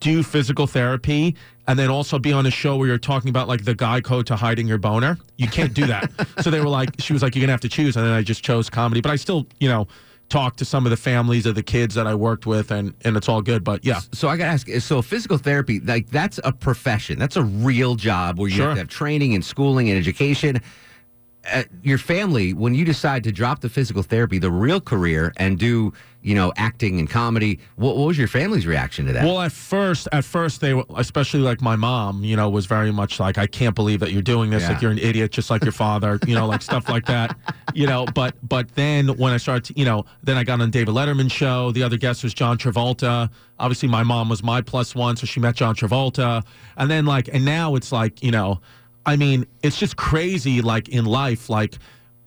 do physical therapy and then also be on a show where you're talking about like the guy code to hiding your boner. You can't do that. so they were like, she was like, you're gonna have to choose, and then I just chose comedy. But I still, you know, talk to some of the families of the kids that I worked with, and and it's all good. But yeah, So I got to ask. So physical therapy, like that's a profession. That's a real job where you Sure. have to have training and schooling and education. Uh, your family, when you decide to drop the physical therapy, the real career, and do you know acting and comedy, what, what was your family's reaction to that? Well, at first, at first they were, especially like my mom, you know, was very much like, I can't believe that you're doing this. Yeah. Like you're an idiot, just like your father, you know, like stuff like that, you know. But but then when I started, to, you know, then I got on David Letterman show. The other guest was John Travolta. Obviously, my mom was my plus one, so she met John Travolta, and then like, and now it's like, you know, I mean, it's just crazy. Like in life, like.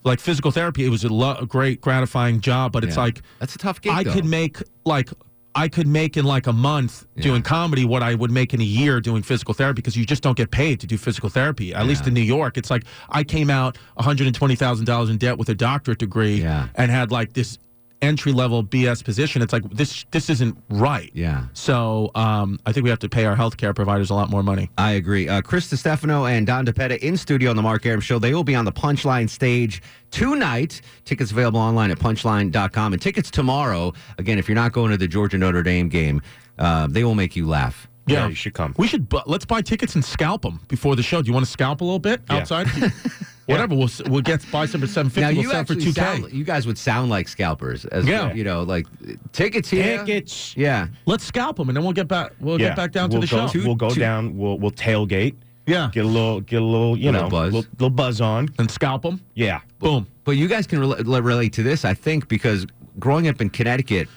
Like physical therapy, it was a, lo- a great, gratifying job, but it's Yeah. like that's a tough gig. I though. could make like I could make in like a month doing comedy what I would make in a year doing physical therapy because you just don't get paid to do physical therapy. At least in New York, it's like I came out one hundred and twenty thousand dollars in debt with a doctorate degree Yeah. and had like this entry level BS position. It's like this this isn't right. Yeah. So um, I think we have to pay our healthcare providers a lot more money. I agree. Uh, Chris Stefano and Don DePetta in studio on the Mark Arum Show. They will be on the Punchline stage tonight. Tickets available online at punchline.com. And tickets tomorrow, again, if you're not going to the Georgia Notre Dame game, uh, they will make you laugh Yeah, you should come. We should. Bu- let's buy tickets and scalp them before the show. Do you want to scalp a little bit Yeah. outside? Whatever. We'll we'll get buy some for seven Now fifty. you We'll sell for two K. you guys would sound like scalpers, as Yeah. you know, like tickets here. Tickets. Yeah, Let's scalp them, and then we'll get back. We'll yeah. get back down we'll to the go, show. We'll go down. We'll we'll tailgate. Yeah. Get a little get a little you Little know buzz. Little, little buzz on and scalp them. Yeah. Boom. But you guys can rel- relate to this, I think, because growing up in Connecticut,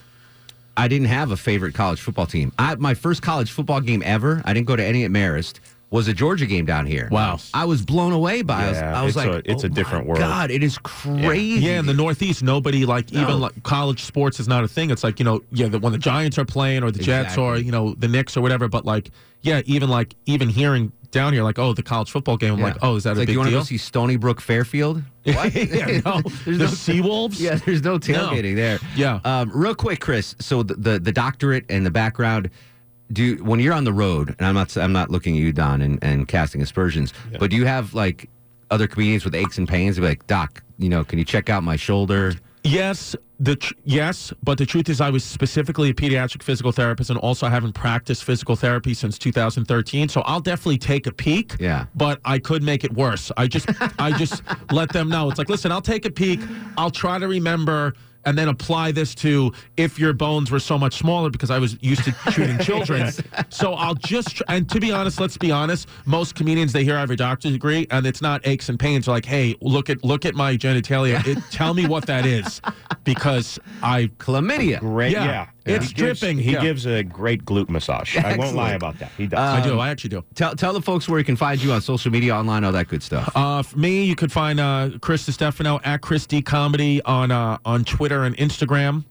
I didn't have a favorite college football team. I, my first college football game ever, I didn't go to any at Marist, was a Georgia game down here. Wow. I was blown away by it. I was, I was it's like, a- it's oh a different my world. God, it is crazy. Yeah, in the Northeast, nobody like No. even like college sports is not a thing. It's like you know, yeah, the, when the Giants are playing or the Jets or you know the Knicks or whatever. But like, yeah, even like even hearing down here, like, oh, the college football game. I'm Yeah. like, oh, is that It's a like, big you want to go see Stony Brook Fairfield? What? yeah, no, There's the no- Seawolves. Yeah, there's no tailgating there. Yeah. Um, real quick, Chris. So the, the the doctorate and the background. Do when you're on the road, and I'm not I'm not looking at you, Don, and, and casting aspersions, but do you have like other comedians with aches and pains? Be like, Doc, you know, can you check out my shoulder? Yes, the tr- yes, but the truth is, I was specifically a pediatric physical therapist, and also I haven't practiced physical therapy since 2013. So I'll definitely take a peek. Yeah. but I could make it worse. I just, I just let them know. It's like, listen, I'll take a peek. I'll try to remember. And then apply this to if your bones were so much smaller because I was used to treating children. so I'll just tr- and to be honest, let's be honest. Most comedians they hear I have a doctor's degree and it's not aches and pains. They're like, hey, look at look at my genitalia. It, tell me what that is because I chlamydia. Great. Yeah. Yeah. It's He gives- dripping. He Yeah. gives a great glute massage. I won't lie about that. He does. I do. Um, I actually do. Tell tell the folks where you can find you on social media, online, all that good stuff. Uh, for me, you could find uh, Chris Stefano at Chris D Comedy on uh, on Twitter and Instagram.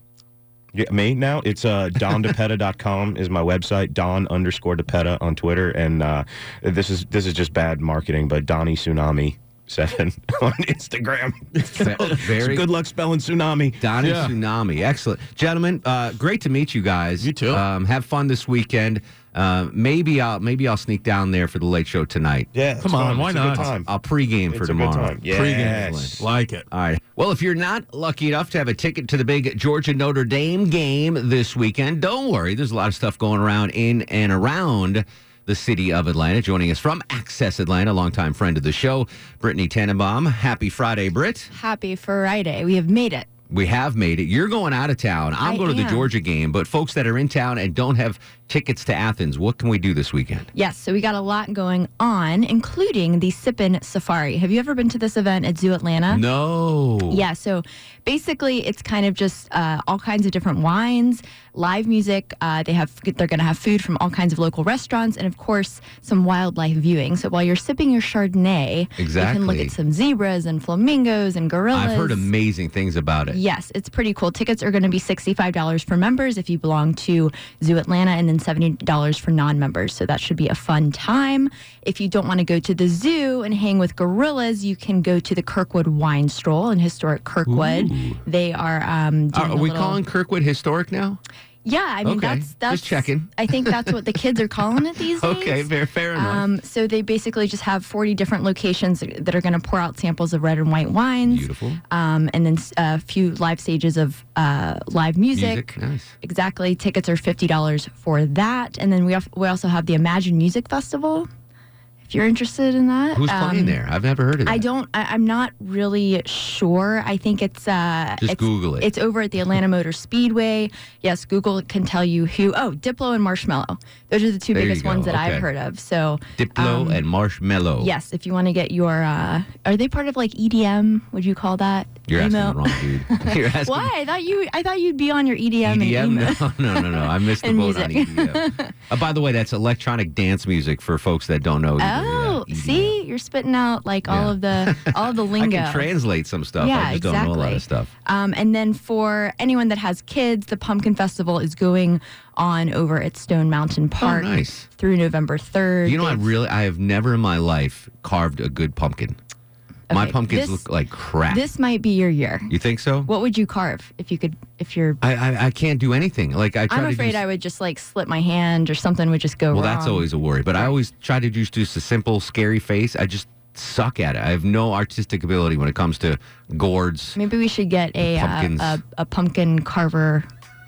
Yeah, me now. It's uh, dondepeta.com is my website. Don underscore Depeta on Twitter, and uh, this is this is just bad marketing, but Donnie Tsunami seven on Instagram. So, very- good luck spelling tsunami. Donnie Yeah. Tsunami. Excellent. Gentlemen, uh, great to meet you guys. You too. Um, have fun this weekend. Uh, maybe I'll maybe I'll sneak down there for the late show tonight. Yeah, Come on, fun. why It's a good not? time. I'll pregame for It's a tomorrow. time. Pre-game. Like it. All right. Well, if you're not lucky enough to have a ticket to the big Georgia Notre Dame game this weekend, don't worry. There's a lot of stuff going around in and around the city of Atlanta. Joining us from Access Atlanta, longtime friend of the show, Brittany Tannenbaum. Happy Friday, Britt. Happy Friday. We have made it. We have made it. You're going out of town. I'm I going to the. Georgia game, but folks that are in town and don't have tickets to Athens, what can we do this weekend? Yes, so we got a lot going on, including the Sippin' Safari. Have you ever been to this event at Zoo Atlanta? No. Yeah, so basically, it's kind of just uh, all kinds of different wines, live music. Uh, they have they're going to have food from all kinds of local restaurants, and of course, some wildlife viewing. So while you're sipping your Chardonnay, exactly. you can look at some zebras and flamingos and gorillas. I've heard amazing things about it. Yes, it's pretty cool. Tickets are going to be $65 for members if you belong to Zoo Atlanta and then $70 for non members. So that should be a fun time. If you don't want to go to the zoo and hang with gorillas, you can go to the Kirkwood Wine Stroll in historic Kirkwood. They are. Um, Are, are we little- calling Kirkwood historic now? Yeah, I mean, Okay, that's, just that's. checking. I think that's what the kids are calling it these days. Okay, fair, fair enough. Um, so they basically just have 40 different locations that are going to pour out samples of red and white wines. Beautiful. Um, and then a few live stages of uh, live music. Music, nice. Exactly. Tickets are $50 for that. And then we, have, we also have the Imagine Music Festival. If you're interested in that. Who's playing Um, there? I've never heard of that. I don't. I, I'm not really sure. I think it's. Uh, Just it's, Google it. It's over at the Atlanta Motor Speedway. Yes, Google can tell you who. Oh, Diplo and Marshmello. Those are the two There biggest ones that Okay. I've heard of. So Diplo um, and Marshmello. Yes, if you want to get your. Uh, are they part of like EDM? Would you call that? You're asking the wrong dude. You're asking Why? I thought you. I thought you'd be on your EDM, and EDM? emo. No, no, no, no. I missed the boat on. EDM. Uh, by the way, that's electronic dance music for folks that don't know. either. Oh, see, you're spitting out like all Yeah. of the all of the I lingo. can translate some stuff. Yeah, I just don't know a lot of stuff. Um, and then for anyone that has kids, the Pumpkin Festival is going on over at Stone Mountain Park Oh, nice. through November 3rd. You know, I really, I have never in my life carved a good pumpkin. My pumpkins this- look like crap. This might be your year. you think so? What would you carve if you could? If you're, I, I, I can't do anything. Like I try I'm afraid do, I would just like slip my hand or something would just go Well, wrong. that's always a worry. But I always try to just do just a simple, scary face. I just suck at it. I have no artistic ability when it comes to gourds. Maybe we should get a uh, a, a pumpkin carver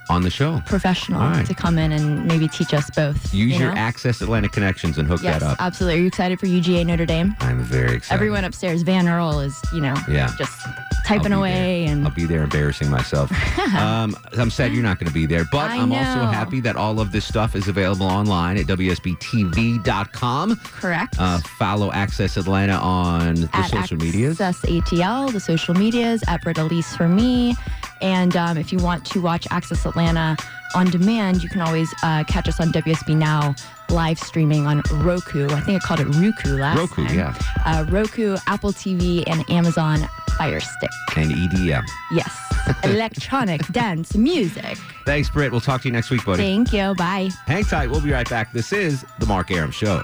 on the show. professional right. to come in and maybe teach us both. Use you your know? Access Atlanta connections and hook Yes, that up. absolutely. Are you excited for UGA Notre Dame? I'm very excited. Everyone upstairs, Van Earl is, you know, Yeah. just typing away and I'll be there embarrassing myself. um, I'm sad you're not going to be there, but I am also happy that all of this stuff is available online at WSBTV.com. correct. Uh, follow Access Atlanta on the at social medias. Access ATL, the social medias, at Britta Elise for me. And um, if you want to watch Access Atlanta on demand, you can always uh, catch us on WSB Now live streaming on Roku. I think I called it Roku last year. Roku, time. yeah. Uh, Roku, Apple TV, and Amazon Fire Stick. And EDM. Yes. Electronic dance music. Thanks, Britt. We'll talk to you next week, buddy. Thank you. Bye. Hang tight. We'll be right back. This is The Mark Arum Show.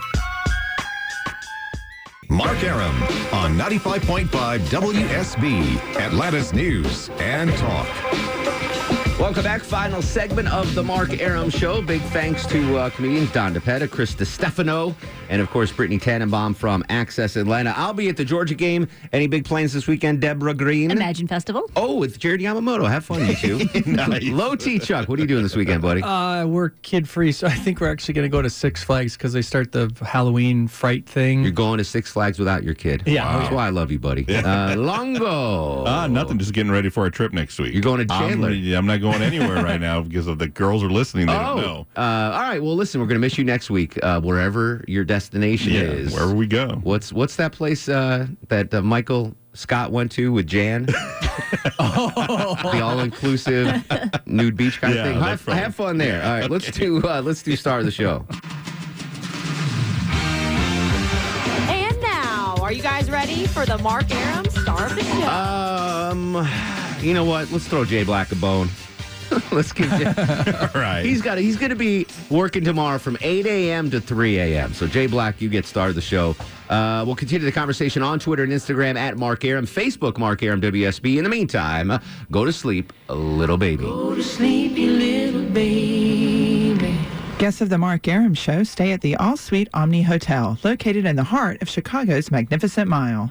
Mark Arum on 95.5 WSB, Atlanta's News and Talk. Welcome back. Final segment of the Mark Arum Show. Big thanks to uh, comedians Don DePetta, Chris DeStefano, and of course Brittany Tannenbaum from Access Atlanta. I'll be at the Georgia game. Any big plans this weekend, Deborah Green? Imagine Festival. Oh, with Jared Yamamoto. Have fun, you two. Low T Chuck. What are you doing this weekend, buddy? Uh, we're kid free, so I think we're actually going to go to Six Flags because they start the Halloween fright thing. You're going to Six Flags without your kid. Yeah. That's why I love you, buddy. Uh, Longo. Ah, nothing. Just getting ready for a trip next week. You're going to Chandler. I'm, I'm not going anywhere right now because of the girls are listening. They don't know. Uh, all right. Well, listen, we're going to miss you next week, uh, wherever your destination Yeah, is. wherever we go. What's what's that place uh, that uh, Michael Scott went to with Jan? oh. the all-inclusive nude beach kind Yeah, of thing. Have, right. have fun there. All right, let's do uh, let's do star of the show. And now, are you guys ready for the Mark Arum Star of the Show? Um, you know what? Let's throw Jay Black a bone. Let's give Jay. All right. He's got. He's going to be working tomorrow from 8 a.m. to 3 a.m. So Jay Black, you get started the show. Uh, we'll continue the conversation on Twitter and Instagram at Mark Arum, Facebook Mark Arum WSB. In the meantime, uh, go to sleep, little baby. Sleepy little baby. Guests of the Mark Arum Show stay at the All Suite Omni Hotel, located in the heart of Chicago's Magnificent Mile.